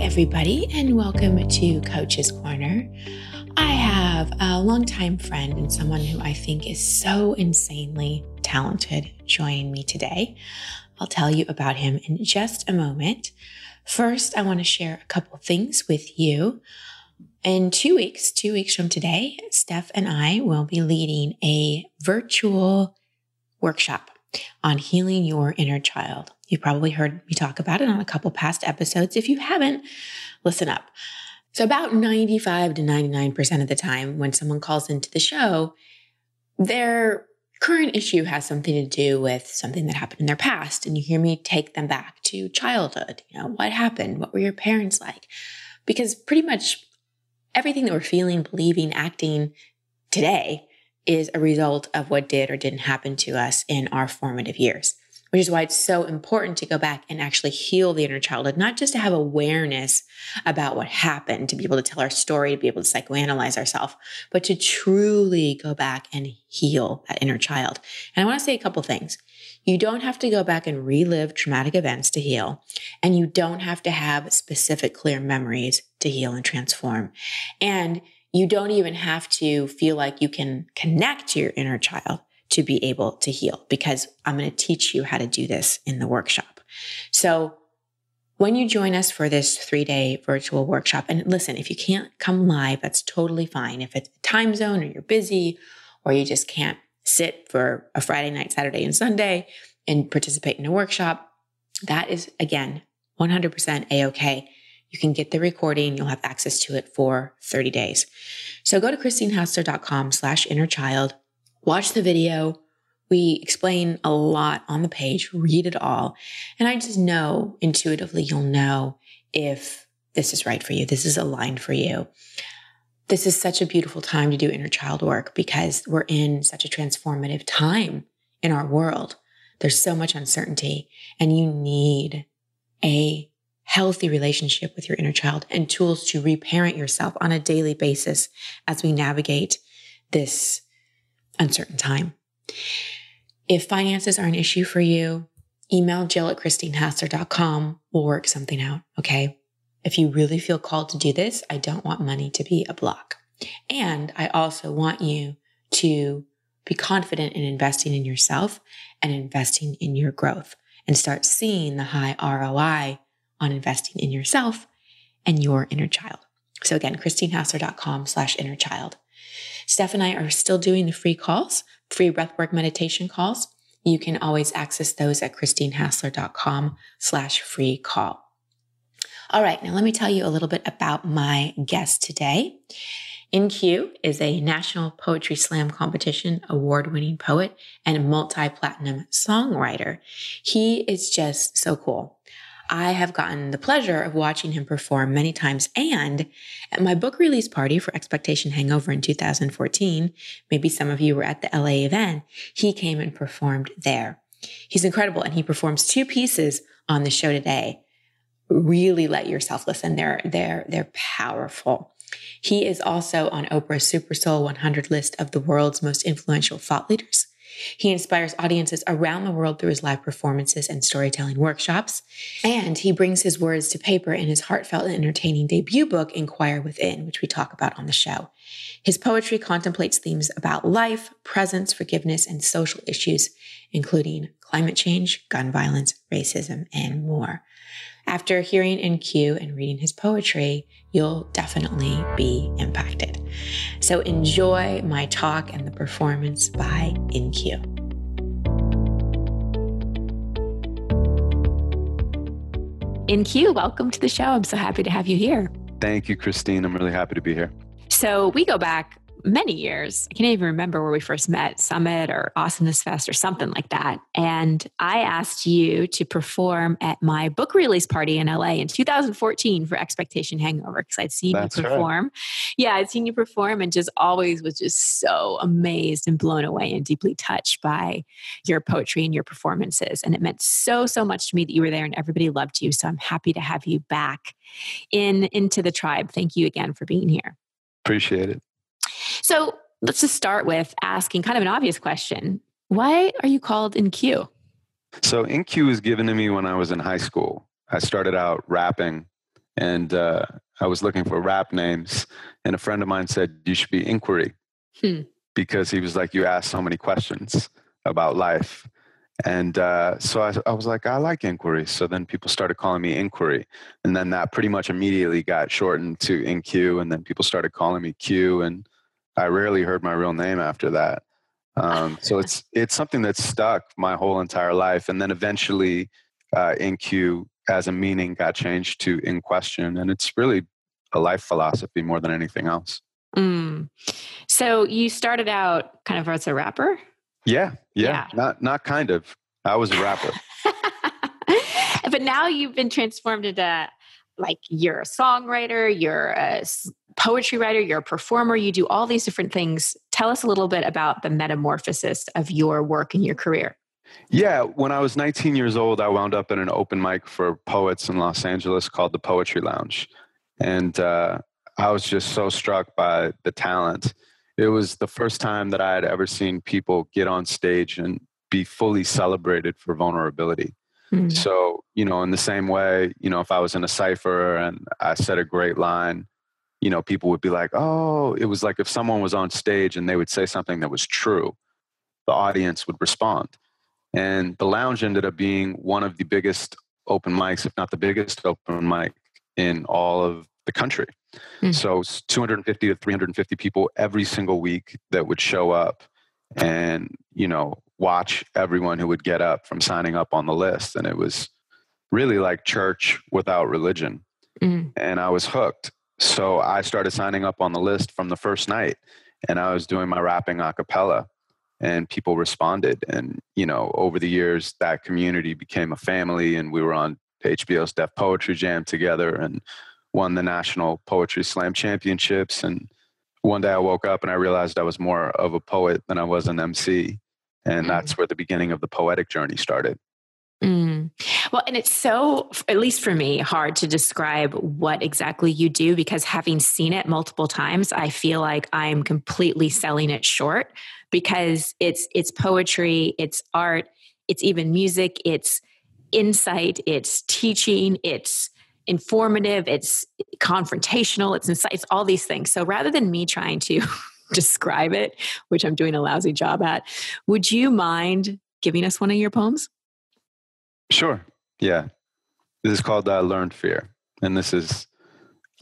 everybody, and welcome to Coach's Corner. I have a longtime friend and someone who I think is so insanely talented joining me today. I'll tell you about him in just a moment. First, I want to share a couple things with you. In two weeks, two weeks from today, Steph and I will be leading a virtual workshop on healing your inner child. You've probably heard me talk about it on a couple past episodes. If you haven't, listen up. So, about 95 to 99% of the time, when someone calls into the show, their current issue has something to do with something that happened in their past. And you hear me take them back to childhood. You know, what happened? What were your parents like? Because pretty much everything that we're feeling, believing, acting today is a result of what did or didn't happen to us in our formative years which is why it's so important to go back and actually heal the inner childhood, not just to have awareness about what happened, to be able to tell our story, to be able to psychoanalyze ourselves, but to truly go back and heal that inner child. And I want to say a couple things. You don't have to go back and relive traumatic events to heal, and you don't have to have specific clear memories to heal and transform. And you don't even have to feel like you can connect to your inner child to be able to heal because I'm going to teach you how to do this in the workshop. So when you join us for this three day virtual workshop, and listen, if you can't come live, that's totally fine. If it's a time zone or you're busy or you just can't sit for a Friday night, Saturday, and Sunday and participate in a workshop, that is again 100% a okay. You can get the recording. You'll have access to it for 30 days. So go to christinehassler.com slash inner child watch the video. We explain a lot on the page, read it all. And I just know intuitively you'll know if this is right for you, this is aligned for you. This is such a beautiful time to do inner child work because we're in such a transformative time in our world. There's so much uncertainty, and you need a healthy relationship with your inner child and tools to reparent yourself on a daily basis as we navigate this uncertain time. If finances are an issue for you, email jill at christinehassler.com. We'll work something out. Okay. If you really feel called to do this, I don't want money to be a block. And I also want you to be confident in investing in yourself and investing in your growth and start seeing the high ROI on investing in yourself and your inner child. So again, christinehassler.com slash inner child. Steph and I are still doing the free calls, free breathwork meditation calls. You can always access those at christinehassler.com slash free call. All right, now let me tell you a little bit about my guest today. In-Q is a National Poetry Slam Competition award winning poet and multi platinum songwriter. He is just so cool. I have gotten the pleasure of watching him perform many times. And at my book release party for Expectation Hangover in 2014, maybe some of you were at the LA event, he came and performed there. He's incredible and he performs two pieces on the show today. Really let yourself listen. They're, they're, they're powerful. He is also on Oprah's Super Soul 100 list of the world's most influential thought leaders. He inspires audiences around the world through his live performances and storytelling workshops. And he brings his words to paper in his heartfelt and entertaining debut book, Inquire Within, which we talk about on the show. His poetry contemplates themes about life, presence, forgiveness, and social issues, including climate change, gun violence, racism, and more. After hearing In-Q and reading his poetry, you'll definitely be impacted. So enjoy my talk and the performance by In-Q. In-Q, welcome to the show. I'm so happy to have you here. Thank you, Christine. I'm really happy to be here. So we go back many years. I can't even remember where we first met, Summit or Awesomeness Fest or something like that. And I asked you to perform at my book release party in LA in 2014 for Expectation Hangover because I'd seen That's you perform. Right. Yeah, I'd seen you perform and just always was just so amazed and blown away and deeply touched by your poetry and your performances. And it meant so, so much to me that you were there and everybody loved you. So I'm happy to have you back in into the tribe. Thank you again for being here. Appreciate it. So let's just start with asking kind of an obvious question. Why are you called In-Q? So In-Q was given to me when I was in high school. I started out rapping and uh, I was looking for rap names, and a friend of mine said you should be Inquiry hmm. because he was like, you ask so many questions about life. And uh, so I, I, was like, I like inquiry. So then people started calling me inquiry. And then that pretty much immediately got shortened to InQ. And then people started calling me Q. And I rarely heard my real name after that. Um, so it's, it's something that's stuck my whole entire life. And then eventually uh, InQ as a meaning got changed to in question. And it's really a life philosophy more than anything else. Mm. So you started out kind of as a rapper? Yeah, yeah, yeah. Not not kind of. I was a rapper. but now you've been transformed into like you're a songwriter, you're a poetry writer, you're a performer, you do all these different things. Tell us a little bit about the metamorphosis of your work and your career. Yeah, when I was 19 years old, I wound up in an open mic for poets in Los Angeles called the Poetry Lounge. And uh, I was just so struck by the talent. It was the first time that I had ever seen people get on stage and be fully celebrated for vulnerability. Mm. So, you know, in the same way, you know, if I was in a cipher and I said a great line, you know, people would be like, oh, it was like if someone was on stage and they would say something that was true, the audience would respond. And the lounge ended up being one of the biggest open mics, if not the biggest open mic in all of the country. Mm. So 250 to 350 people every single week that would show up and, you know, watch everyone who would get up from signing up on the list. And it was really like church without religion. Mm. And I was hooked. So I started signing up on the list from the first night and I was doing my rapping a cappella and people responded. And, you know, over the years, that community became a family and we were on HBO's Def Poetry Jam together and won the National Poetry Slam Championships. And one day I woke up and I realized I was more of a poet than I was an MC. And mm. that's where the beginning of the poetic journey started. Well, and it's so, at least for me, hard to describe what exactly you do because having seen it multiple times, I feel like I'm completely selling it short because it's it's poetry, it's art, it's even music, it's insight, it's teaching, it's informative, it's confrontational, it's insight, it's all these things. So rather than me trying to describe it, which I'm doing a lousy job at, would you mind giving us one of your poems? Sure. Yeah. This is called uh, Learned Fear. And this is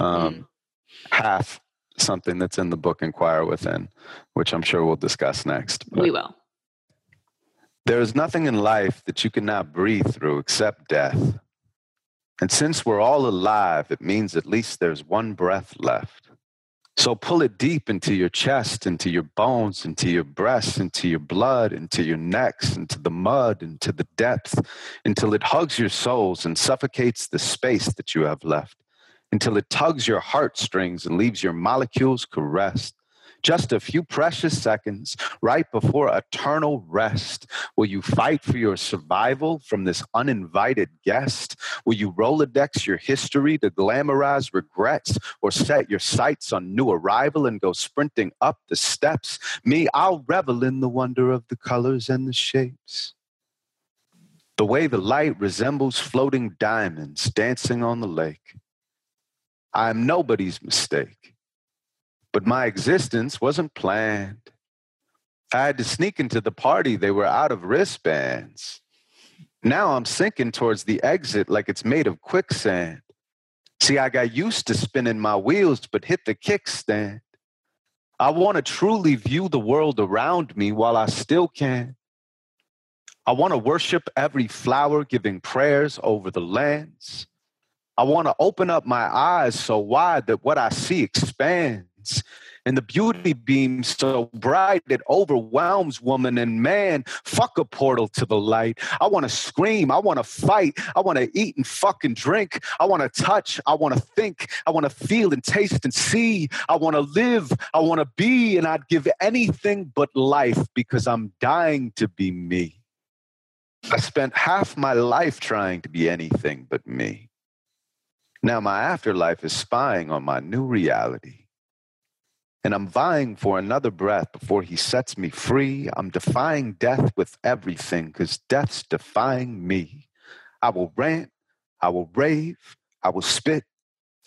um, mm. half something that's in the book Inquire Within, which I'm sure we'll discuss next. But we will. There is nothing in life that you cannot breathe through except death. And since we're all alive, it means at least there's one breath left. So pull it deep into your chest, into your bones, into your breasts, into your blood, into your necks, into the mud, into the depth, until it hugs your souls and suffocates the space that you have left, until it tugs your heartstrings and leaves your molecules caressed. Just a few precious seconds right before eternal rest. Will you fight for your survival from this uninvited guest? Will you Rolodex your history to glamorize regrets or set your sights on new arrival and go sprinting up the steps? Me, I'll revel in the wonder of the colors and the shapes. The way the light resembles floating diamonds dancing on the lake. I am nobody's mistake but my existence wasn't planned. I had to sneak into the party. They were out of wristbands. Now I'm sinking towards the exit like it's made of quicksand. See, I got used to spinning my wheels, but hit the kickstand. I want to truly view the world around me while I still can. I want to worship every flower, giving prayers over the lands. I want to open up my eyes so wide that what I see expands and the beauty beams so bright it overwhelms woman and man. Fuck a portal to the light. I want to scream. I want to fight. I want to eat and fucking drink. I want to touch. I want to think. I want to feel and taste and see. I want to live. I want to be. And I'd give anything but life because I'm dying to be me. I spent half my life trying to be anything but me. Now my afterlife is spying on my new reality. And I'm vying for another breath before he sets me free. I'm defying death with everything because death's defying me. I will rant, I will rave, I will spit,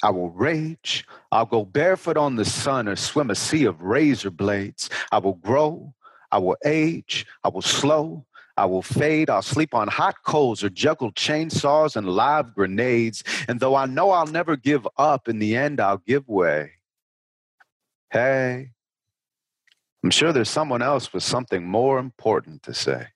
I will rage. I'll go barefoot on the sun or swim a sea of razor blades. I will grow. I will age. I will slow. I will fade. I'll sleep on hot coals or juggle chainsaws and live grenades. And though I know I'll never give up, in the end, I'll give way. Hey, I'm sure there's someone else with something more important to say.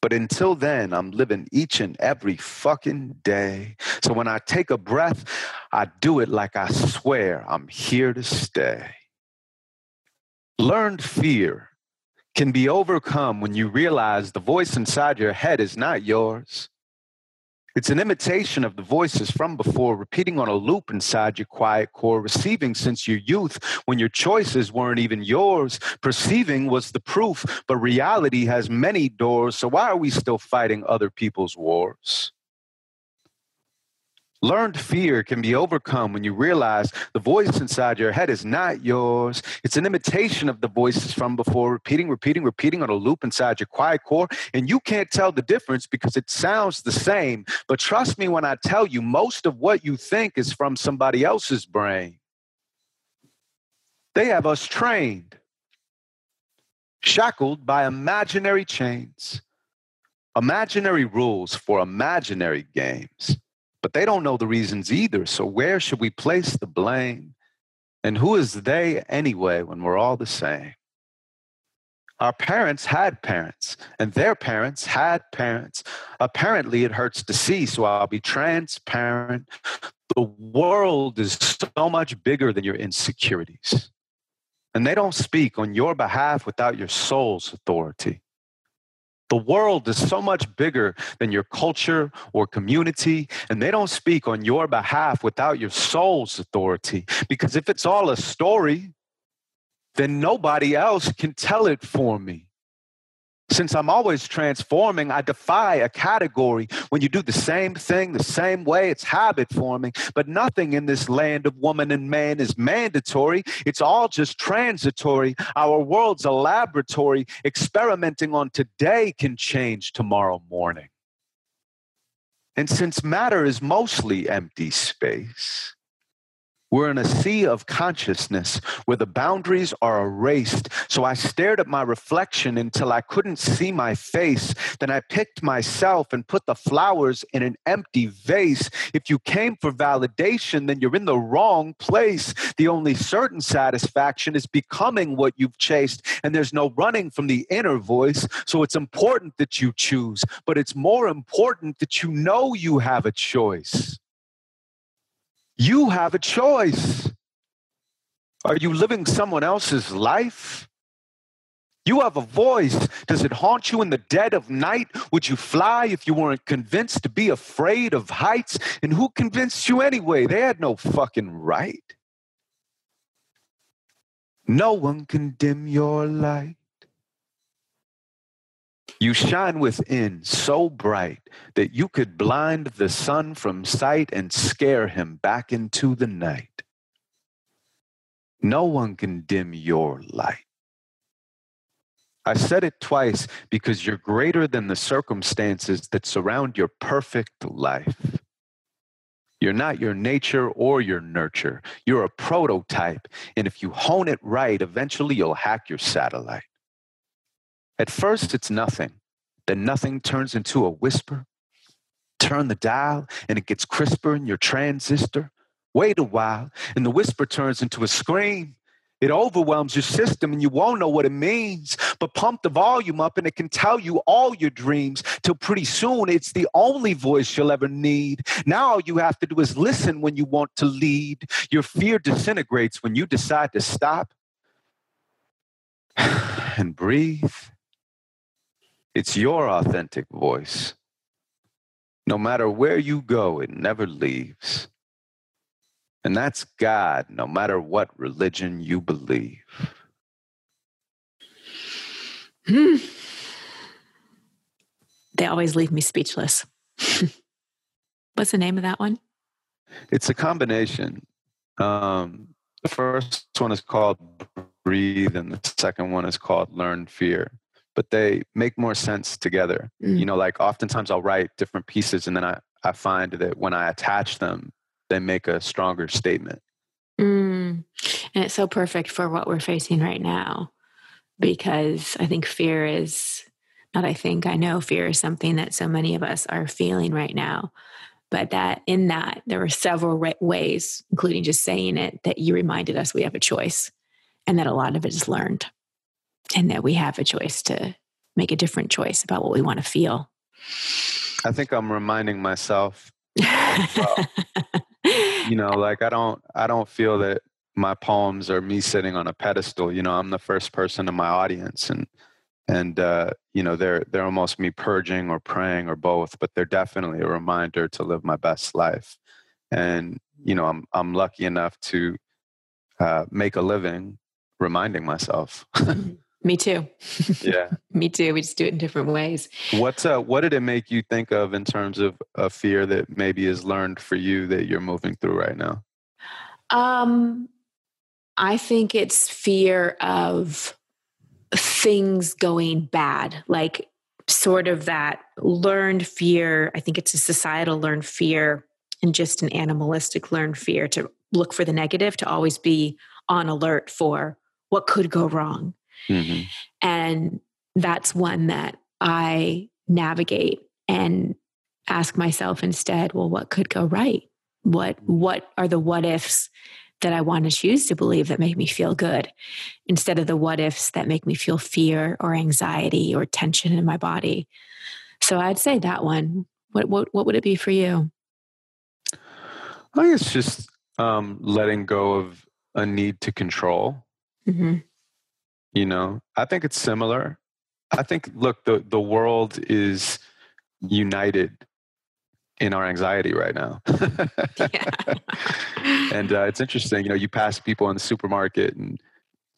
But until then, I'm living each and every fucking day. So when I take a breath, I do it like I swear I'm here to stay. Learned fear can be overcome when you realize the voice inside your head is not yours. It's an imitation of the voices from before, repeating on a loop inside your quiet core, receiving since your youth when your choices weren't even yours. Perceiving was the proof, but reality has many doors, so why are we still fighting other people's wars? Learned fear can be overcome when you realize the voice inside your head is not yours. It's an imitation of the voices from before, repeating, repeating, repeating on a loop inside your quiet core. And you can't tell the difference because it sounds the same. But trust me when I tell you, most of what you think is from somebody else's brain. They have us trained, shackled by imaginary chains, imaginary rules for imaginary games but they don't know the reasons either. So where should we place the blame? And who is they anyway when we're all the same? Our parents had parents, and their parents had parents. Apparently, it hurts to see, so I'll be transparent. The world is so much bigger than your insecurities. And they don't speak on your behalf without your soul's authority. The world is so much bigger than your culture or community, and they don't speak on your behalf without your soul's authority. Because if it's all a story, then nobody else can tell it for me. Since I'm always transforming, I defy a category. When you do the same thing the same way, it's habit forming. But nothing in this land of woman and man is mandatory. It's all just transitory. Our world's a laboratory. Experimenting on today can change tomorrow morning. And since matter is mostly empty space, we're in a sea of consciousness where the boundaries are erased. So I stared at my reflection until I couldn't see my face. Then I picked myself and put the flowers in an empty vase. If you came for validation, then you're in the wrong place. The only certain satisfaction is becoming what you've chased, and there's no running from the inner voice. So it's important that you choose, but it's more important that you know you have a choice. You have a choice. Are you living someone else's life? You have a voice. Does it haunt you in the dead of night? Would you fly if you weren't convinced to be afraid of heights? And who convinced you anyway? They had no fucking right. No one can dim your light. You shine within so bright that you could blind the sun from sight and scare him back into the night. No one can dim your light. I said it twice because you're greater than the circumstances that surround your perfect life. You're not your nature or your nurture. You're a prototype. And if you hone it right, eventually you'll hack your satellite. At first, it's nothing. Then nothing turns into a whisper. Turn the dial, and it gets crisper in your transistor. Wait a while, and the whisper turns into a scream. It overwhelms your system and you won't know what it means. But pump the volume up and it can tell you all your dreams till pretty soon it's the only voice you'll ever need. Now all you have to do is listen when you want to lead. Your fear disintegrates when you decide to stop and breathe. It's your authentic voice. No matter where you go, it never leaves. And that's God, no matter what religion you believe. Hmm. They always leave me speechless. What's the name of that one? It's a combination. Um, the first one is called Breathe, and the second one is called Learn Fear but they make more sense together. Mm. You know, like oftentimes I'll write different pieces and then I, I find that when I attach them, they make a stronger statement. Mm. And it's so perfect for what we're facing right now because I think fear is not I think I know fear is something that so many of us are feeling right now. But that in that there were several ways, including just saying it, that you reminded us we have a choice and that a lot of it is learned and that we have a choice to make a different choice about what we want to feel. I think I'm reminding myself well. you know, like I don't I don't feel that my poems are me sitting on a pedestal. You know, I'm the first person in my audience and and uh, you know they're they're almost me purging or praying or both, but they're definitely a reminder to live my best life. And you know, I'm I'm lucky enough to uh, make a living reminding myself. Me too. Yeah. Me too. We just do it in different ways. What's uh what did it make you think of in terms of a fear that maybe is learned for you that you're moving through right now? Um I think it's fear of things going bad, like sort of that learned fear. I think it's a societal learned fear and just an animalistic learned fear to look for the negative, to always be on alert for what could go wrong. Mm-hmm. And that's one that I navigate and ask myself instead, well, what could go right? What what are the what ifs that I want to choose to believe that make me feel good instead of the what ifs that make me feel fear or anxiety or tension in my body. So I'd say that one. What what what would it be for you? I think it's just um, letting go of a need to control. Mm-hmm. You know, I think it's similar. I think, look, the, the world is united in our anxiety right now. and uh, it's interesting, you know, you pass people in the supermarket and,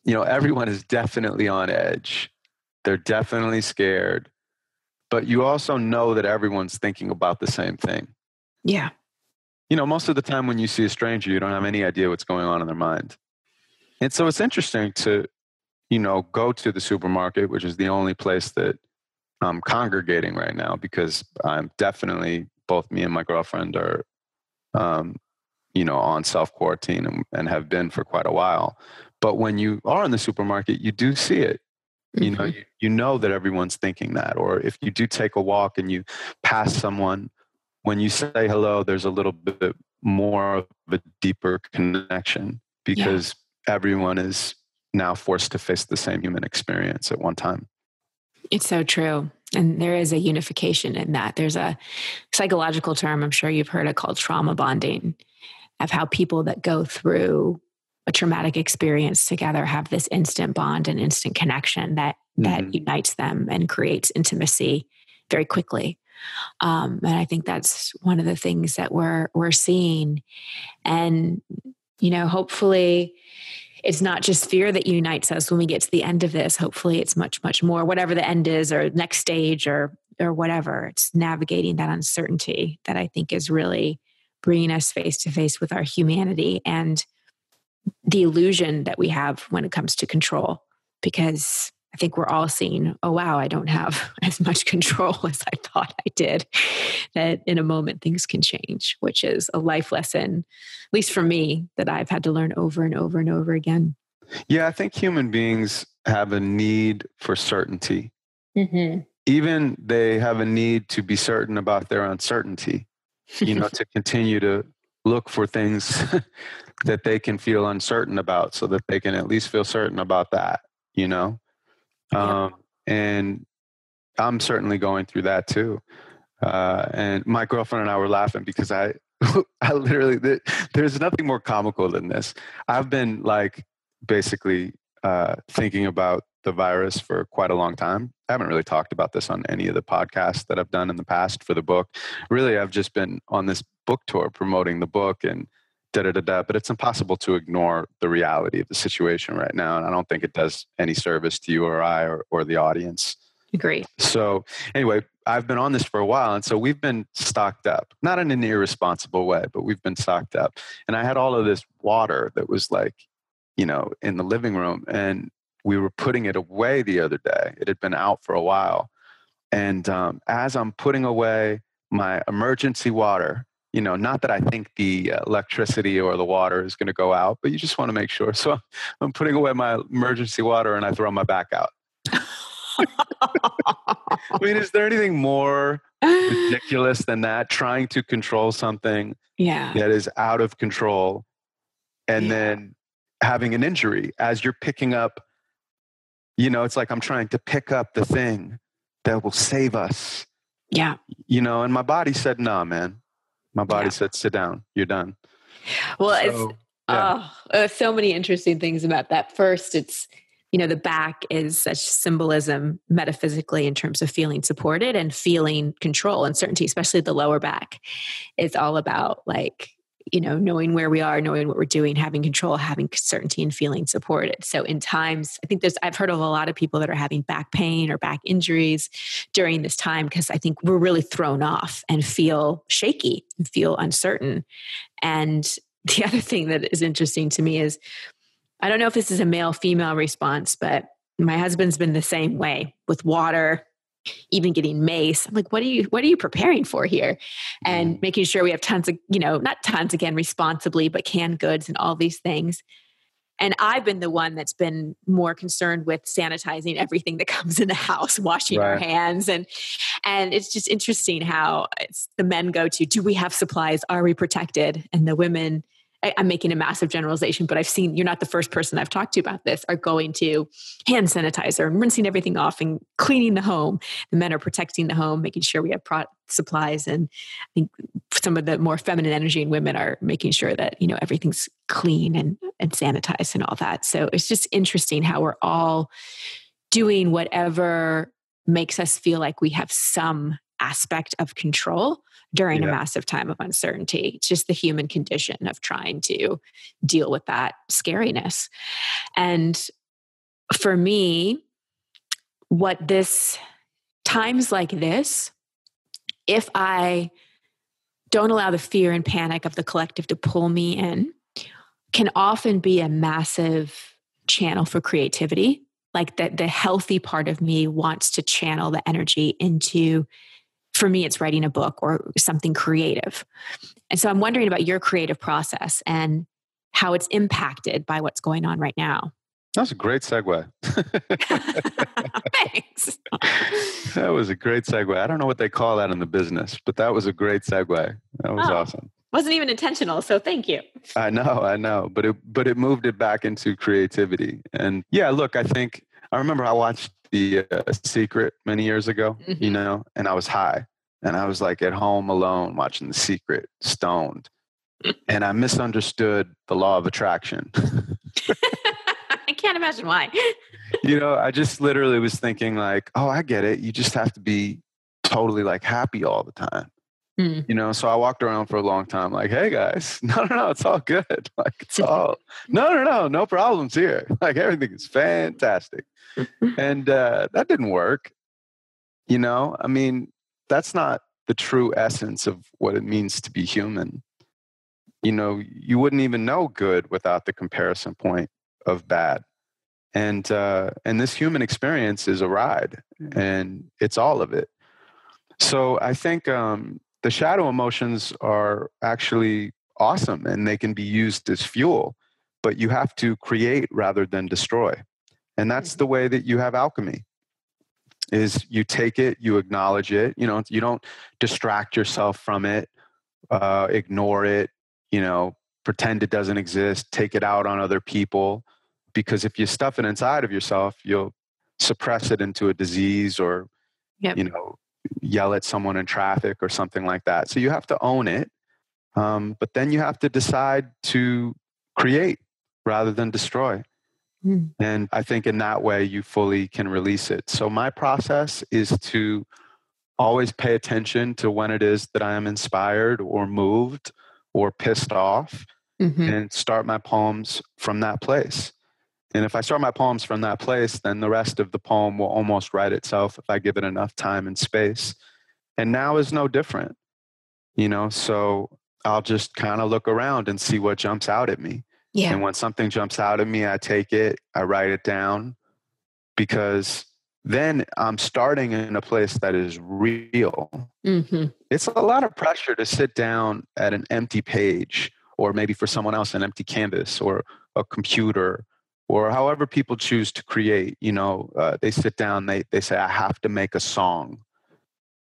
you know, everyone is definitely on edge. They're definitely scared. But you also know that everyone's thinking about the same thing. Yeah. You know, most of the time when you see a stranger, you don't have any idea what's going on in their mind. And so it's interesting to you know, go to the supermarket, which is the only place that I'm congregating right now because I'm definitely both me and my girlfriend are, um, you know, on self quarantine and, and, have been for quite a while. But when you are in the supermarket, you do see it. Mm-hmm. You know, mm-hmm. you, you know that everyone's thinking that. Or if you do take a walk and you pass someone, when you say hello, there's a little bit more of a deeper connection because yeah. everyone is now forced to face the same human experience at one time. It's so true. And there is a unification in that. There's a psychological term, I'm sure you've heard it called trauma bonding, of how people that go through a traumatic experience together have this instant bond and instant connection that that mm-hmm. unites them and creates intimacy very quickly. Um, and I think that's one of the things that we're we're seeing. And you know, hopefully it's not just fear that unites us when we get to the end of this. Hopefully, it's much, much more, whatever the end is, or next stage, or or whatever. It's navigating that uncertainty that I think is really bringing us face to face with our humanity and the illusion that we have when it comes to control. Because I think we're all seeing, oh, wow, I don't have as much control as I thought I did. That in a moment things can change, which is a life lesson, at least for me, that I've had to learn over and over and over again. Yeah, I think human beings have a need for certainty. Mm-hmm. Even they have a need to be certain about their uncertainty, you know, to continue to look for things that they can feel uncertain about so that they can at least feel certain about that, you know? Um, And I'm certainly going through that too. Uh, and my girlfriend and I were laughing because I, I literally, there's nothing more comical than this. I've been like basically uh, thinking about the virus for quite a long time. I haven't really talked about this on any of the podcasts that I've done in the past for the book. Really, I've just been on this book tour promoting the book and da da da da. But it's impossible to ignore the reality of the situation right now, and I don't think it does any service to you or I or, or the audience. Agree. So anyway, I've been on this for a while, and so we've been stocked up, not in an irresponsible way, but we've been stocked up. And I had all of this water that was like, you know, in the living room, and we were putting it away the other day. It had been out for a while, and um, as I'm putting away my emergency water you know, not that I think the uh, electricity or the water is going to go out, but you just want to make sure. So I'm putting away my emergency water and I throw my back out. I mean, is there anything more ridiculous than that? Trying to control something yeah. that is out of control and yeah. then having an injury as you're picking up, you know, it's like I'm trying to pick up the thing that will save us. Yeah. You know, and my body said, no, nah, man. My body yeah. said, sit down, you're done. Well, so, it's, yeah. Oh, oh, so many interesting things about that. First, it's, you know the back is such symbolism metaphysically in terms of feeling supported and feeling control and certainty especially the lower back it's all about like you know knowing where we are knowing what we're doing having control having certainty and feeling supported. So in times i think there's i've heard of a lot of people that are having back pain or back injuries during this time because i think we're really thrown off and feel shaky and feel uncertain. And the other thing that is interesting to me is I don't know if this is a male female response, but my husband's been the same way with water, even getting mace. I'm like, what are you what are you preparing for here? And mm. making sure we have tons of, you know, not tons again responsibly, but canned goods and all these things. And I've been the one that's been more concerned with sanitizing everything that comes in the house, washing right. our hands, and and it's just interesting how the men go to, do we have supplies? Are we protected? And the women I, am making a massive generalization, but I've seen you're not the first person I've talked to about this are going to hand sanitizer and rinsing everything off and cleaning the home. The men are protecting the home, making sure we have pro- supplies. And I think some of the more feminine energy in women are making sure that, you know, everything's clean and, and sanitized and all that. So it's just interesting how we're all doing whatever makes us feel like we have some aspect of control during yeah. a massive time of uncertainty. It's just the human condition of trying to deal with that scariness. And for me, what this times like this, if I don't allow the fear and panic of the collective to pull me in, can often be a massive channel for creativity. Like that, the healthy part of me wants to channel the energy into for me, it's writing a book or something creative. And so I'm wondering about your creative process and how it's impacted by what's going on right now. That's a great segue. Thanks. that was a great segue. I don't know what they call that in the business, but that was a great segue. That was oh, awesome. Wasn't even intentional, so thank you. I know, I know, but it but it moved it back into creativity. And yeah, look, I think I remember I watched the uh, Secret many years ago, mm-hmm. you know, and I was high. And I was like at home alone watching The Secret, stoned. and I misunderstood the law of attraction. I can't imagine why. you know, I just literally was thinking, like, oh, I get it. You just have to be totally like happy all the time. Mm. You know, so I walked around for a long time, like, hey guys, no, no, no, it's all good. Like, it's all, no, no, no, no problems here. Like, everything is fantastic. and uh, that didn't work. You know, I mean, that's not the true essence of what it means to be human. You know, you wouldn't even know good without the comparison point of bad. And uh, and this human experience is a ride, and it's all of it. So I think um, the shadow emotions are actually awesome, and they can be used as fuel. But you have to create rather than destroy, and that's mm-hmm. the way that you have alchemy is you take it you acknowledge it you know you don't distract yourself from it uh, ignore it you know pretend it doesn't exist take it out on other people because if you stuff it inside of yourself you'll suppress it into a disease or yep. you know yell at someone in traffic or something like that so you have to own it um, but then you have to decide to create rather than destroy Mm. And I think in that way, you fully can release it. So, my process is to always pay attention to when it is that I am inspired or moved or pissed off mm-hmm. and start my poems from that place. And if I start my poems from that place, then the rest of the poem will almost write itself if I give it enough time and space. And now is no different, you know, so I'll just kind of look around and see what jumps out at me. Yeah. And when something jumps out at me, I take it, I write it down because then I'm starting in a place that is real. Mm-hmm. It's a lot of pressure to sit down at an empty page, or maybe for someone else, an empty canvas or a computer, or however people choose to create. You know, uh, they sit down, they, they say, I have to make a song.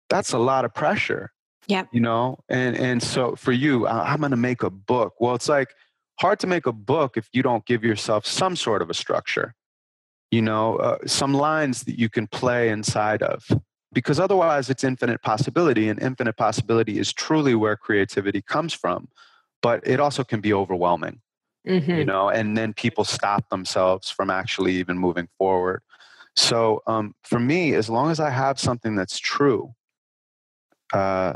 That's a lot of pressure. Yeah. You know, and, and so for you, I'm going to make a book. Well, it's like hard to make a book if you don't give yourself some sort of a structure you know, uh, some lines that you can play inside of. Because otherwise, it's infinite possibility, and infinite possibility is truly where creativity comes from. But it also can be overwhelming, mm-hmm. you know, and then people stop themselves from actually even moving forward. So um, for me, as long as I have something that's true, uh,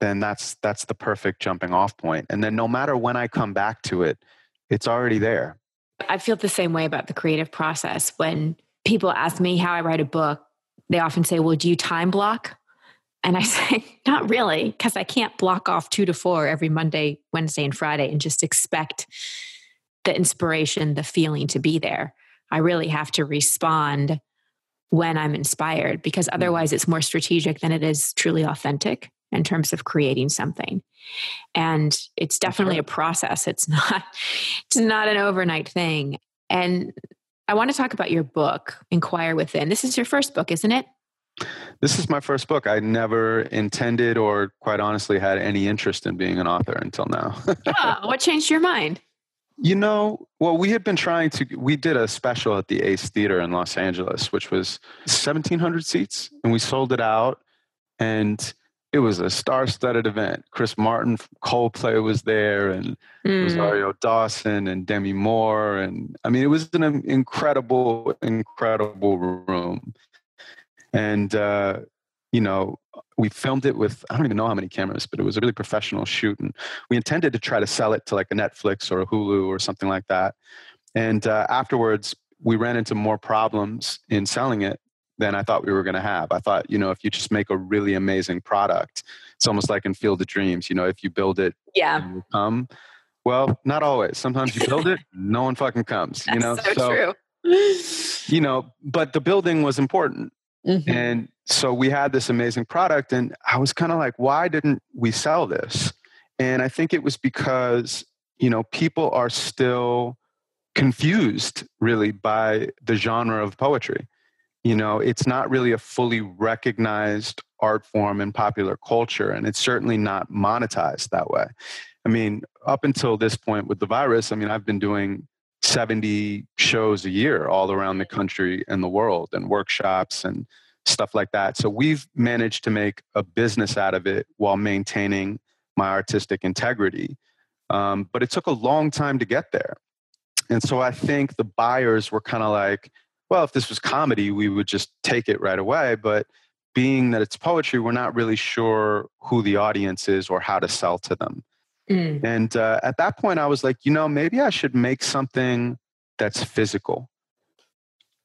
then that's that's the perfect jumping off point. And then no matter when I come back to it, it's already there. I feel the same way about the creative process. When people ask me how I write a book, they often say, Well, do you time block? And I say, Not really, because I can't block off two to four every Monday, Wednesday, and Friday and just expect the inspiration, the feeling to be there. I really have to respond when I'm inspired because mm. otherwise it's more strategic than it is truly authentic in terms of creating something. And it's definitely a process. It's not it's not an overnight thing. And i want to talk about your book inquire within. This is your first book isn't it? This is my first book. I never intended or quite honestly had any interest in being an author until now. Oh, what changed your mind you know, well, we had been trying to, we did a special at the Ace Theater in Los Angeles, which was 1,700 seats, and we sold it out. And it was a star-studded event. Chris Martin, Coldplay was there, and mm. Rosario Dawson and Demi Moore, and I mean, it was an incredible, incredible room. And uh, you know, we filmed it with I don't even know how many cameras, but it was a really professional shoot, and we intended to try to sell it to like a Netflix or a Hulu or something like that. And uh, afterwards, we ran into more problems in selling it than I thought we were going to have. I thought, you know, if you just make a really amazing product, it's almost like in Field of Dreams. You know, if you build it, yeah, come. Well, not always. Sometimes you build it, no one fucking comes. you know, so, so true. you know, but the building was important, mm-hmm. and so we had this amazing product, and I was kind of like, why didn't we sell this? And I think it was because you know people are still confused really by the genre of poetry you know it's not really a fully recognized art form in popular culture and it's certainly not monetized that way i mean up until this point with the virus i mean i've been doing 70 shows a year all around the country and the world and workshops and stuff like that so we've managed to make a business out of it while maintaining my artistic integrity um, but it took a long time to get there and so i think the buyers were kind of like well, if this was comedy, we would just take it right away. But being that it's poetry, we're not really sure who the audience is or how to sell to them. Mm. And uh, at that point, I was like, you know, maybe I should make something that's physical.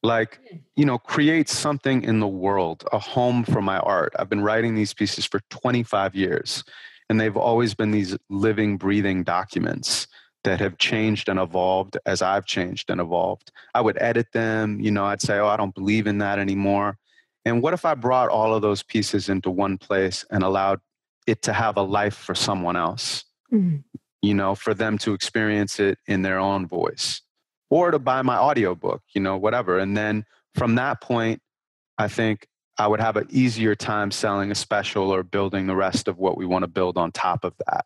Like, mm. you know, create something in the world, a home for my art. I've been writing these pieces for 25 years, and they've always been these living, breathing documents that have changed and evolved as I've changed and evolved. I would edit them, you know, I'd say, oh, I don't believe in that anymore. And what if I brought all of those pieces into one place and allowed it to have a life for someone else? Mm-hmm. You know, for them to experience it in their own voice or to buy my audiobook, you know, whatever. And then from that point, I think I would have an easier time selling a special or building the rest of what we want to build on top of that.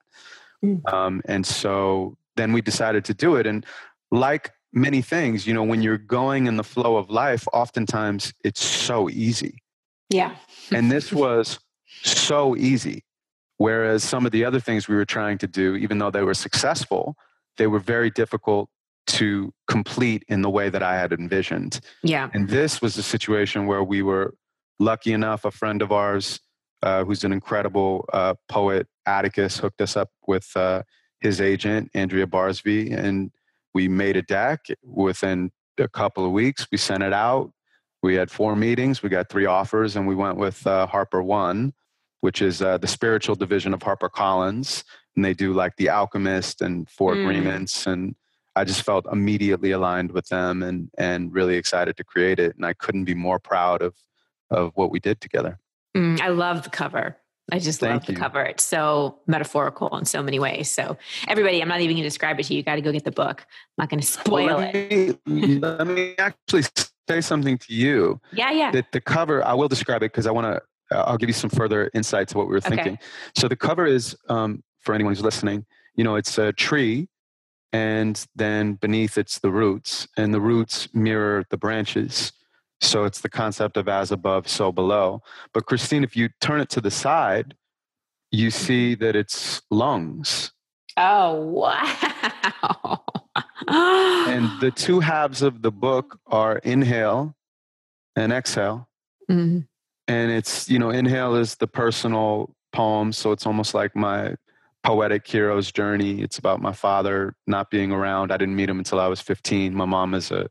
Mm. Um, and so then we decided to do it. And like many things, you know, when you're going in the flow of life, oftentimes it's so easy. Yeah. and this was so easy. Whereas some of the other things we were trying to do, even though they were successful, they were very difficult to complete in the way that I had envisioned. Yeah. And this was a situation where we were lucky enough, a friend of ours uh, who's an incredible uh, poet, Atticus, hooked us up with uh, his agent, Andrea Barzvi, and we made a deck. Within a couple of weeks, we sent it out. We had four meetings, we got three offers, and we went with uh, Harper One, which is uh, the spiritual division of HarperCollins. And they do like The Alchemist and Four mm. Agreements. And I just felt immediately aligned with them and, and really excited to create it. And I couldn't be more proud of of what we did together. Mm, I love the cover. I just Thank love the you. cover. It's so metaphorical in so many ways. So, everybody, I'm not even going to describe it to you. You got to go get the book. I'm not going to spoil well, let it. Me, let me actually say something to you. Yeah, yeah. That the cover, I will describe it because I want to. I'll give you some further insight to what we were thinking. Okay. So the cover is um, for anyone who's listening. You know, it's a tree, and then beneath it's the roots, and the roots mirror the branches. So it's the concept of as above, so below. But Christine, if you turn it to the side, you see that it's lungs. Oh, wow. and the two halves of the book are inhale and exhale. Mm-hmm. And it's, you know, inhale is the personal poem. So it's almost like my poetic hero's journey. It's about my father not being around. I didn't meet him until I was 15. My mom is a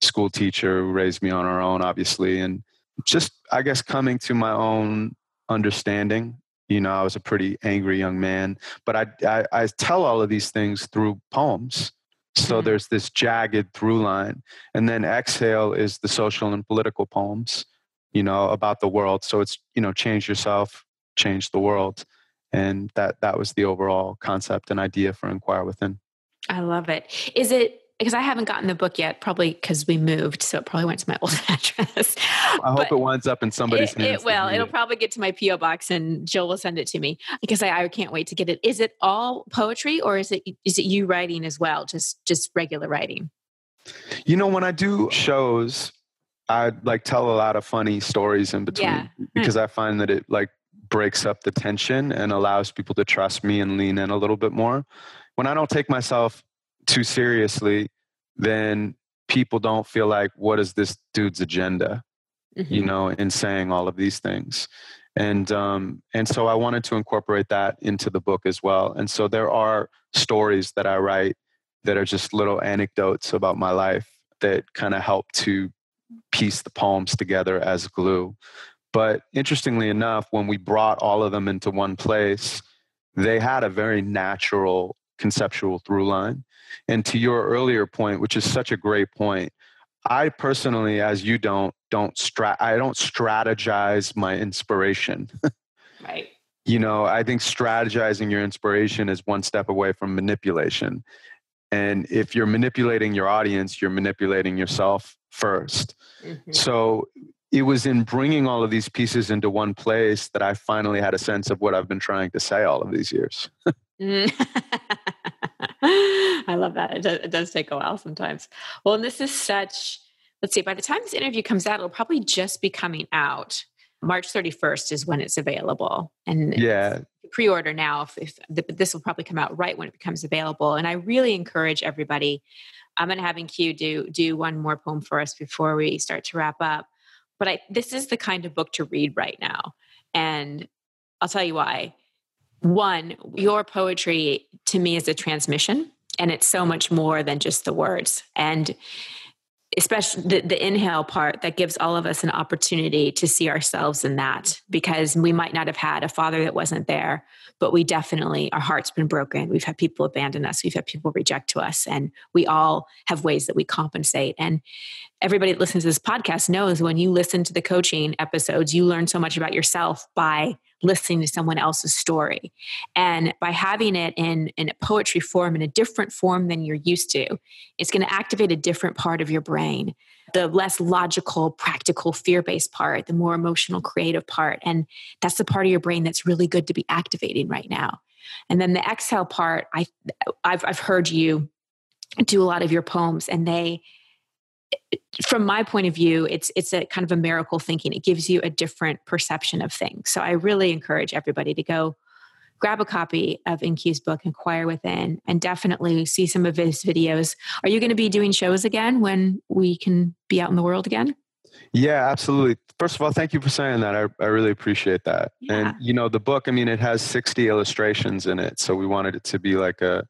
school teacher who raised me on her own, obviously. And just, I guess, coming to my own understanding. You know, I was a pretty angry young man, but I, I, I tell all of these things through poems. So mm-hmm. there's this jagged through line. And then exhale is the social and political poems, you know, about the world. So it's, you know, change yourself, change the world. And that that was the overall concept and idea for Inquire Within. I love it. Is it because I haven't gotten the book yet, probably because we moved, so it probably went to my old address. I hope it winds up in somebody's it, hands. It will. It'll it. probably get to my PO box, and Jill will send it to me because I, I, can't wait to get it. Is it all poetry, or is it is it you writing as well? Just just regular writing. You know, when I do shows, I like tell a lot of funny stories in between yeah. because I find that it like breaks up the tension and allows people to trust me and lean in a little bit more. When I don't take myself too seriously, then people don't feel like, what is this dude's agenda? Mm-hmm. You know, in saying all of these things. And um, and so I wanted to incorporate that into the book as well. And so there are stories that I write that are just little anecdotes about my life that kind of help to piece the poems together as glue. But interestingly enough, when we brought all of them into one place, they had a very natural conceptual through line. And to your earlier point, which is such a great point, I personally, as you don't, don't strat I don't strategize my inspiration. right. You know, I think strategizing your inspiration is one step away from manipulation. And if you're manipulating your audience, you're manipulating yourself 1st mm-hmm. So it was in bringing all of these pieces into one place that I finally had a sense of what I've been trying to say all of these years. Mm. I love that. It does, it does take a while sometimes. Well, and this is such, let's see, by the time this interview comes out, it'll probably just be coming out. March 31st is when it's available. And yeah, pre order now. If, if the, this will probably come out right when it becomes available. And I really encourage everybody. I'm going to have Q do do one more poem for us before we start to wrap up. But I, this is the kind of book to read right now. And I'll tell you why one, your poetry to me is a transmission, and it's so much more than just the words. And especially the, the, inhale part that gives all of us an opportunity to see ourselves in that because we might not have had a father that wasn't there but we definitely our heart's been broken. We've had people abandon us. We've had people reject to us and we all have ways that we compensate. And everybody that listens to this podcast knows when you listen to the coaching episodes you learn so much about yourself by listening to someone else's story. And by having it in, in a poetry form, in a different form than you're used to, it's going to activate a different part of your brain the less logical, practical, fear based part, the more emotional, creative part. And that's the part of your brain that's really good to be activating right now. And then the exhale part, I, I've, I've heard you do a lot of your poems, and they from my point of view, it's it's a kind of a miracle thinking. It gives you a different perception of things. So I really encourage everybody to go grab a copy of In-Q's book, Inquire Within, and definitely see some of his videos. Are you going to be doing shows again when we can be out in the world again? Yeah, absolutely. First of all, thank you for saying that. I, I really appreciate that. Yeah. And you know, the book, I mean, it has 60 illustrations in it. So we wanted it to be like a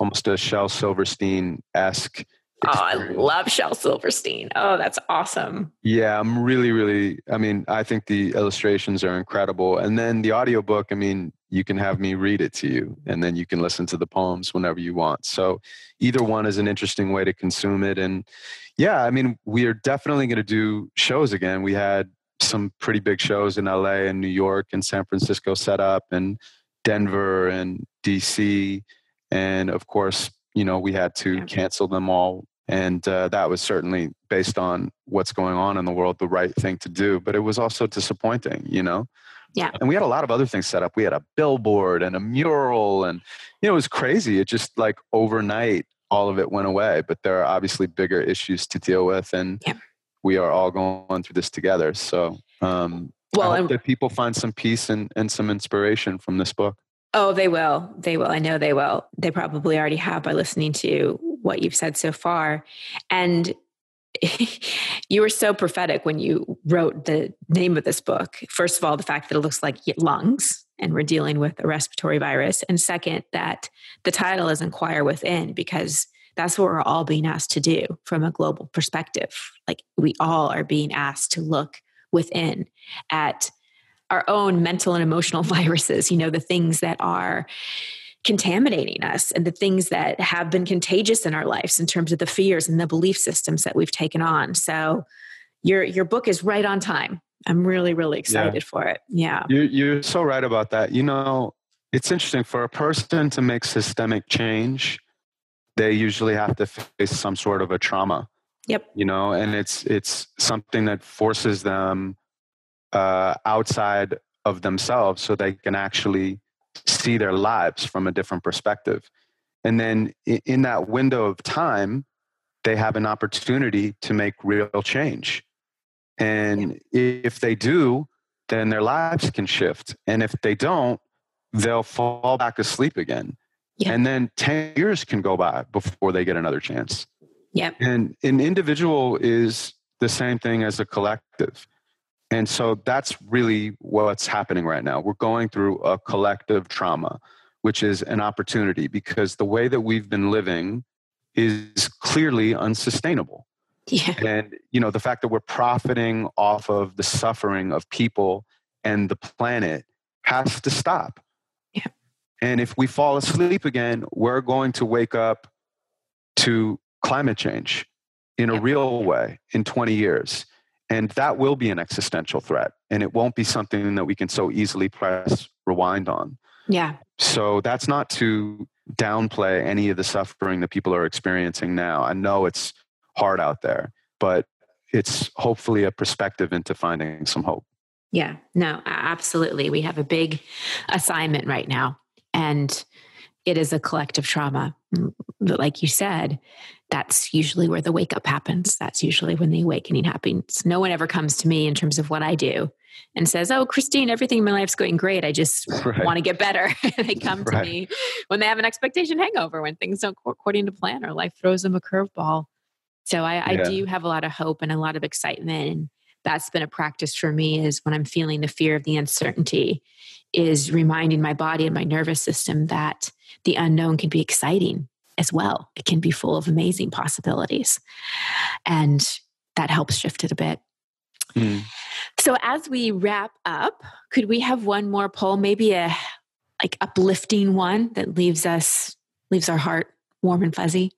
almost a Shel Silverstein esque Oh, I love Shel Silverstein. Oh, that's awesome. Yeah, I'm really, really, I mean, I think the illustrations are incredible. And then the audiobook, I mean, you can have me read it to you and then you can listen to the poems whenever you want. So either one is an interesting way to consume it. And yeah, I mean, we are definitely going to do shows again. We had some pretty big shows in LA and New York and San Francisco set up and Denver and DC. And of course, you know, we had to cancel them all. And uh, that was certainly based on what's going on in the world, the right thing to do. But it was also disappointing, you know? Yeah. And we had a lot of other things set up. We had a billboard and a mural, and, you know, it was crazy. It just like overnight, all of it went away. But there are obviously bigger issues to deal with. And yeah. we are all going through this together. So, um, well, I hope that people find some peace and, and some inspiration from this book. Oh, they will. They will. I know they will. They probably already have by listening to what you've said so far. And you were so prophetic when you wrote the name of this book. First of all, the fact that it looks like lungs and we're dealing with a respiratory virus. And second, that the title is Inquire Within because that's what we're all being asked to do from a global perspective. Like we all are being asked to look within at our own mental and emotional viruses, you know, the things that are contaminating us and the things that have been contagious in our lives in terms of the fears and the belief systems that we've taken on. So your your book is right on time. I'm really really excited yeah. for it. Yeah. You're you're so right about that. You know, it's interesting for a person to make systemic change, they usually have to face some sort of a trauma. Yep. You know, and it's it's something that forces them uh, outside of themselves so they can actually see their lives from a different perspective. And then in that window of time, they have an opportunity to make real change. And if they do, then their lives can shift. And if they don't, they'll fall back asleep again. Yeah. And then 10 years can go by before they get another chance. Yeah. And an individual is the same thing as a collective. And so that's really what's happening right now. We're going through a collective trauma, which is an opportunity because the way that we've been living is clearly unsustainable. Yeah. And you know, the fact that we're profiting off of the suffering of people and the planet has to stop. Yeah. And if we fall asleep again, we're going to wake up to climate change in a real way in 20 years. And that will be an existential threat. And it won't be something that we can so easily press rewind on. Yeah. So that's not to downplay any of the suffering that people are experiencing now. I know it's hard out there, but it's hopefully a perspective into finding some hope. Yeah, no, absolutely. We have a big assignment right now. And it is a collective trauma. But like you said, that's usually where the wake up happens. That's usually when the awakening happens. No one ever comes to me in terms of what I do and says, Oh, Christine, everything in my life's going great. I just right. want to get better. they come to me when they have an expectation hangover, when things don't go according to plan or life throws them a curveball. So I, yeah. I do have a lot of hope and a lot of excitement. And that's been a practice for me is when I'm feeling the fear of the uncertainty, is reminding my body and my nervous system that the unknown can be exciting as well. It can be full of amazing possibilities. And that helps shift it a bit. Mm. So as we wrap up, could we have one more poll, maybe a like uplifting one that leaves us leaves our heart warm and fuzzy?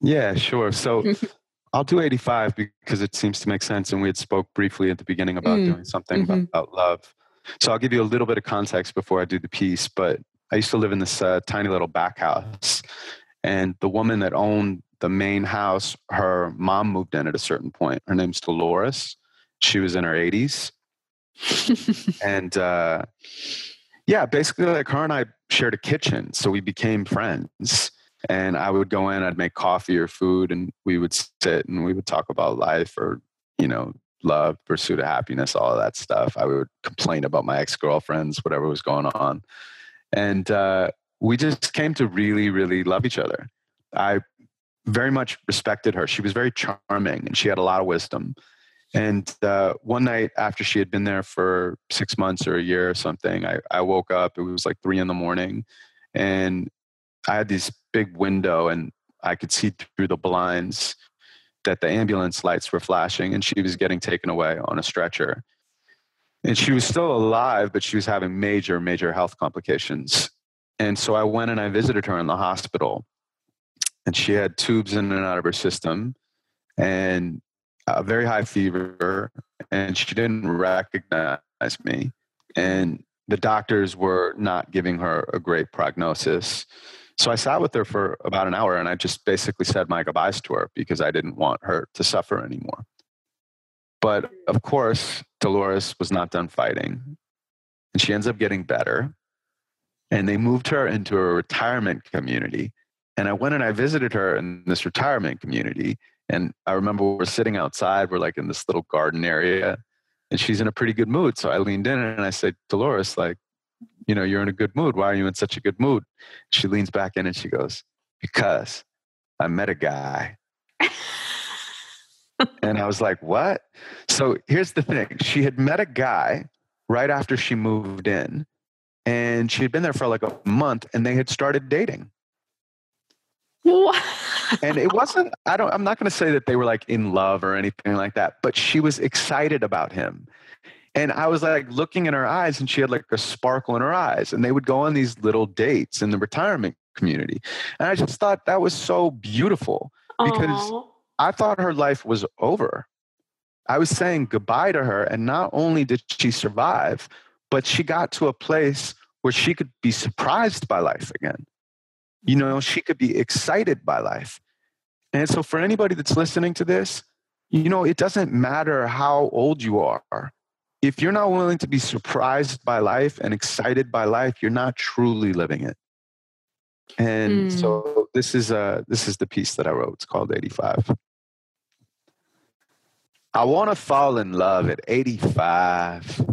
Yeah, sure. So I'll do 85 because it seems to make sense and we had spoke briefly at the beginning about mm. doing something mm-hmm. about, about love. So I'll give you a little bit of context before I do the piece, but I used to live in this uh, tiny little back house, and the woman that owned the main house, her mom moved in at a certain point. Her name's Dolores. She was in her 80s. and uh, yeah, basically, like her and I shared a kitchen. So we became friends. And I would go in, I'd make coffee or food, and we would sit and we would talk about life or, you know, love, pursuit of happiness, all of that stuff. I would complain about my ex girlfriends, whatever was going on. And uh, we just came to really, really love each other. I very much respected her. She was very charming and she had a lot of wisdom. And uh, one night after she had been there for six months or a year or something, I, I woke up. It was like three in the morning. And I had this big window and I could see through the blinds that the ambulance lights were flashing and she was getting taken away on a stretcher. And she was still alive, but she was having major, major health complications. And so I went and I visited her in the hospital. And she had tubes in and out of her system. And a very high fever, and she didn't recognize me. And the doctors were not giving her a great prognosis. So I sat with her for about an hour and I just basically said my goodbyes to her because I didn't want her to suffer anymore. But of course, Dolores was not done fighting and she ends up getting better. And they moved her into a retirement community. And I went and I visited her in this retirement community. And I remember we we're sitting outside, we're like in this little garden area, and she's in a pretty good mood. So I leaned in and I said, Dolores, like, you know, you're in a good mood. Why are you in such a good mood? She leans back in and she goes, Because I met a guy. and I was like, What? So here's the thing she had met a guy right after she moved in, and she had been there for like a month, and they had started dating. What? and it wasn't i don't i'm not going to say that they were like in love or anything like that but she was excited about him and I was like looking in her eyes, and she had like a sparkle in her eyes. And they would go on these little dates in the retirement community. And I just thought that was so beautiful because Aww. I thought her life was over. I was saying goodbye to her. And not only did she survive, but she got to a place where she could be surprised by life again. You know, she could be excited by life. And so, for anybody that's listening to this, you know, it doesn't matter how old you are if you're not willing to be surprised by life and excited by life, you're not truly living it. And mm. so this is uh this is the piece that I wrote. It's called 85. I want to fall in love at 85.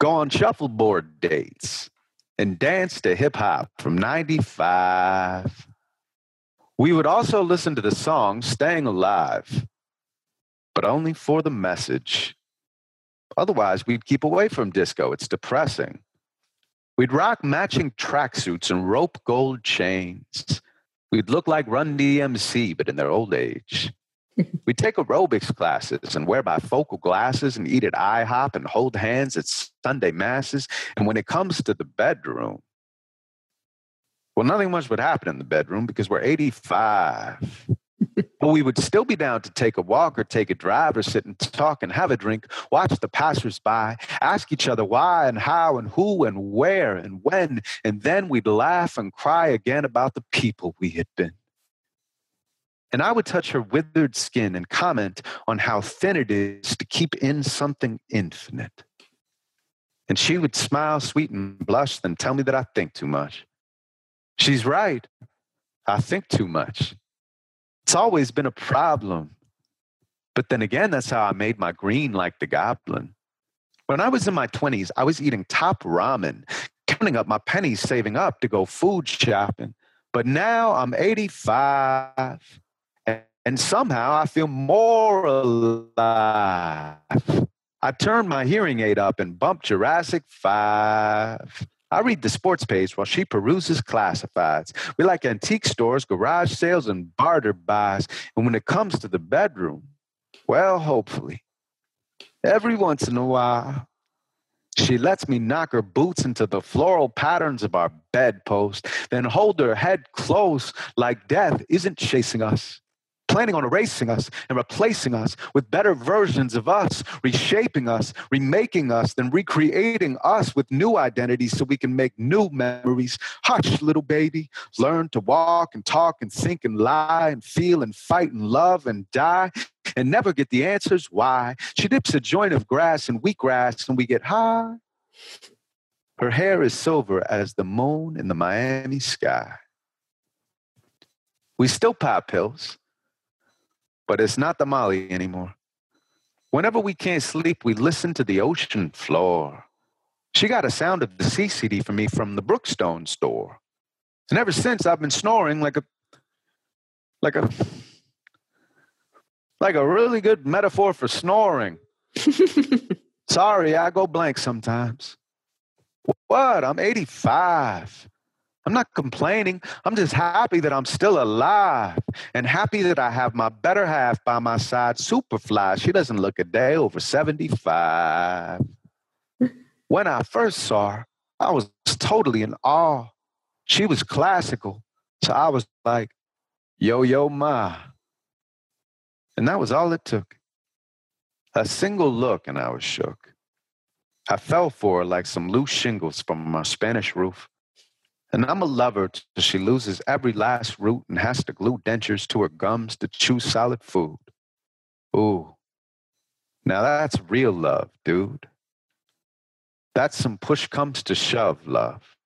Go on shuffleboard dates and dance to hip hop from 95. We would also listen to the song Staying Alive, but only for the message Otherwise, we'd keep away from disco. It's depressing. We'd rock matching tracksuits and rope gold chains. We'd look like Run DMC, but in their old age. We'd take aerobics classes and wear bifocal glasses and eat at IHOP and hold hands at Sunday masses. And when it comes to the bedroom, well, nothing much would happen in the bedroom because we're 85 but we would still be down to take a walk or take a drive or sit and talk and have a drink, watch the passersby, ask each other why and how and who and where and when, and then we'd laugh and cry again about the people we had been. And I would touch her withered skin and comment on how thin it is to keep in something infinite. And she would smile sweet and blush, then tell me that I think too much. She's right. I think too much. It's always been a problem. But then again, that's how I made my green like the goblin. When I was in my 20s, I was eating top ramen, counting up my pennies, saving up to go food shopping. But now I'm 85, and somehow I feel more alive. I turned my hearing aid up and bumped Jurassic 5. I read the sports page while she peruses classifieds. We like antique stores, garage sales, and barter buys. And when it comes to the bedroom, well, hopefully, every once in a while, she lets me knock her boots into the floral patterns of our bedpost, then hold her head close like death isn't chasing us planning on erasing us and replacing us with better versions of us, reshaping us, remaking us, then recreating us with new identities so we can make new memories. Hush, little baby. Learn to walk and talk and think and lie and feel and fight and love and die and never get the answers why. She dips a joint of grass in wheatgrass and we get high. Her hair is silver as the moon in the Miami sky. We still pop pills but it's not the Molly anymore. Whenever we can't sleep, we listen to the ocean floor. She got a sound of the sea CD for me from the Brookstone store. And ever since I've been snoring like a like a like a really good metaphor for snoring. Sorry, I go blank sometimes. What? I'm 85. I'm not complaining. I'm just happy that I'm still alive and happy that I have my better half by my side, Superfly. She doesn't look a day over 75. when I first saw her, I was totally in awe. She was classical. So I was like, yo, yo, ma. And that was all it took. A single look, and I was shook. I fell for her like some loose shingles from my Spanish roof. And I'm a lover till she loses every last root and has to glue dentures to her gums to chew solid food. Ooh, now that's real love, dude. That's some push comes to shove love.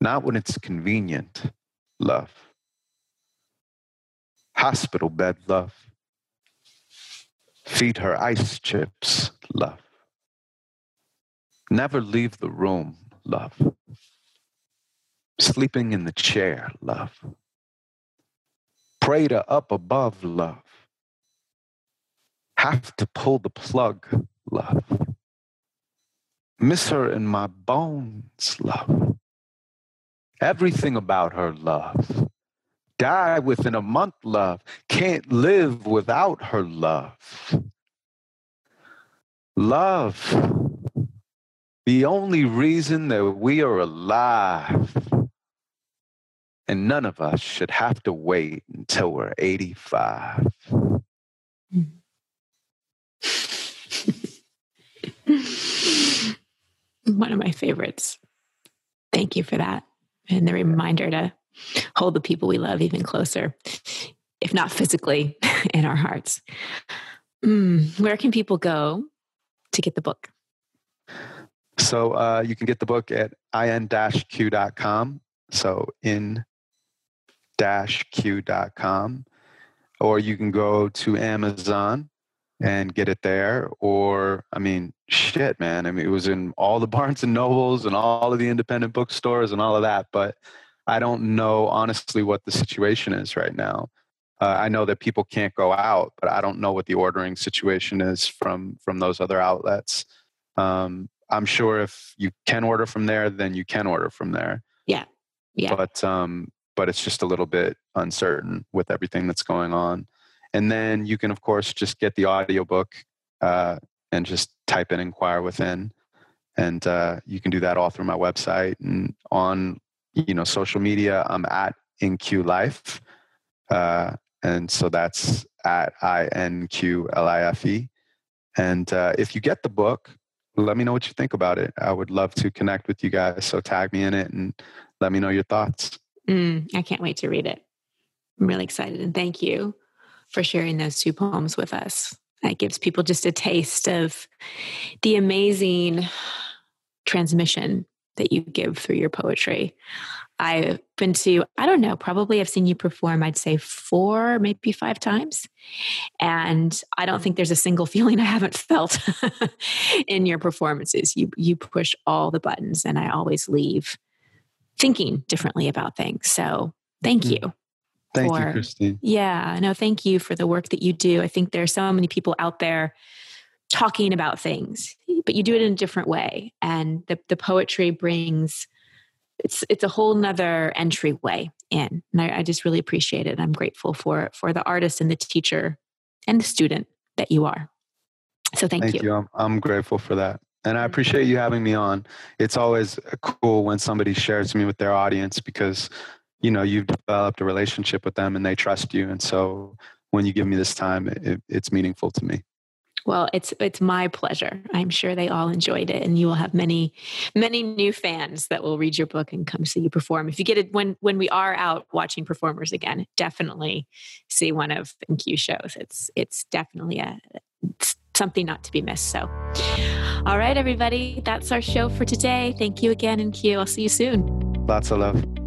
Not when it's convenient, love. Hospital bed love. Feed her ice chips, love. Never leave the room, love. Sleeping in the chair, love. Pray to up above, love. Have to pull the plug, love. Miss her in my bones, love. Everything about her, love. Die within a month, love. Can't live without her love. Love, the only reason that we are alive. And none of us should have to wait until we're 85. One of my favorites. Thank you for that. And the reminder to hold the people we love even closer, if not physically, in our hearts. Mm, where can people go to get the book? So uh, you can get the book at in-q.com. So in q.com. Or you can go to Amazon and get it there. Or, I mean, shit, man. I mean, it was in all the Barnes and Nobles and all of the independent bookstores and all of that. But I don't know honestly what the situation is right now. Uh, I know that people can't go out, but I don't know what the ordering situation is from from those other outlets. Um, I'm sure if you can order from there, then you can order from there. Yeah, yeah. But um, but it's just a little bit uncertain with everything that's going on. And then you can, of course, just get the audiobook uh, and just type in inquire within. And uh, you can do that all through my website and on you know social media. I'm at InQ Life, uh, and so that's at I N Q L I F E. And uh, if you get the book, let me know what you think about it. I would love to connect with you guys. So tag me in it and let me know your thoughts. Mm, I can't wait to read it. I'm really excited. And thank you for sharing those two poems with us. That gives people just a taste of the amazing transmission that you give through your poetry. I've been to, I don't know, probably I've seen you perform, I'd say four, maybe five times. And I don't think there's a single feeling I haven't felt in your performances. You you push all the buttons and I always leave thinking differently about things. So thank mm. you. Thank for, you, Christine. Yeah, no, thank you for the work that you do. I think there are so many people out there talking about things, but you do it in a different way. And the, the poetry brings it's it's a whole nother entryway in. And I, I just really appreciate it. I'm grateful for for the artist and the teacher and the student that you are. So thank, thank you. you. I'm, I'm grateful for that. And I appreciate you having me on. It's always cool when somebody shares me with their audience because you know you've developed a relationship with them and they trust you. And so when you give me this time it, it's meaningful to me. Well it's it's my pleasure. I'm sure they all enjoyed it and you will have many many new fans that will read your book and come see you perform. If you get it when when we are out watching performers again definitely see one of InQ shows. It's it's definitely a it's something not to be missed. So all right everybody that's our show for today. Thank you again InQ i'll see you soon. Lots of love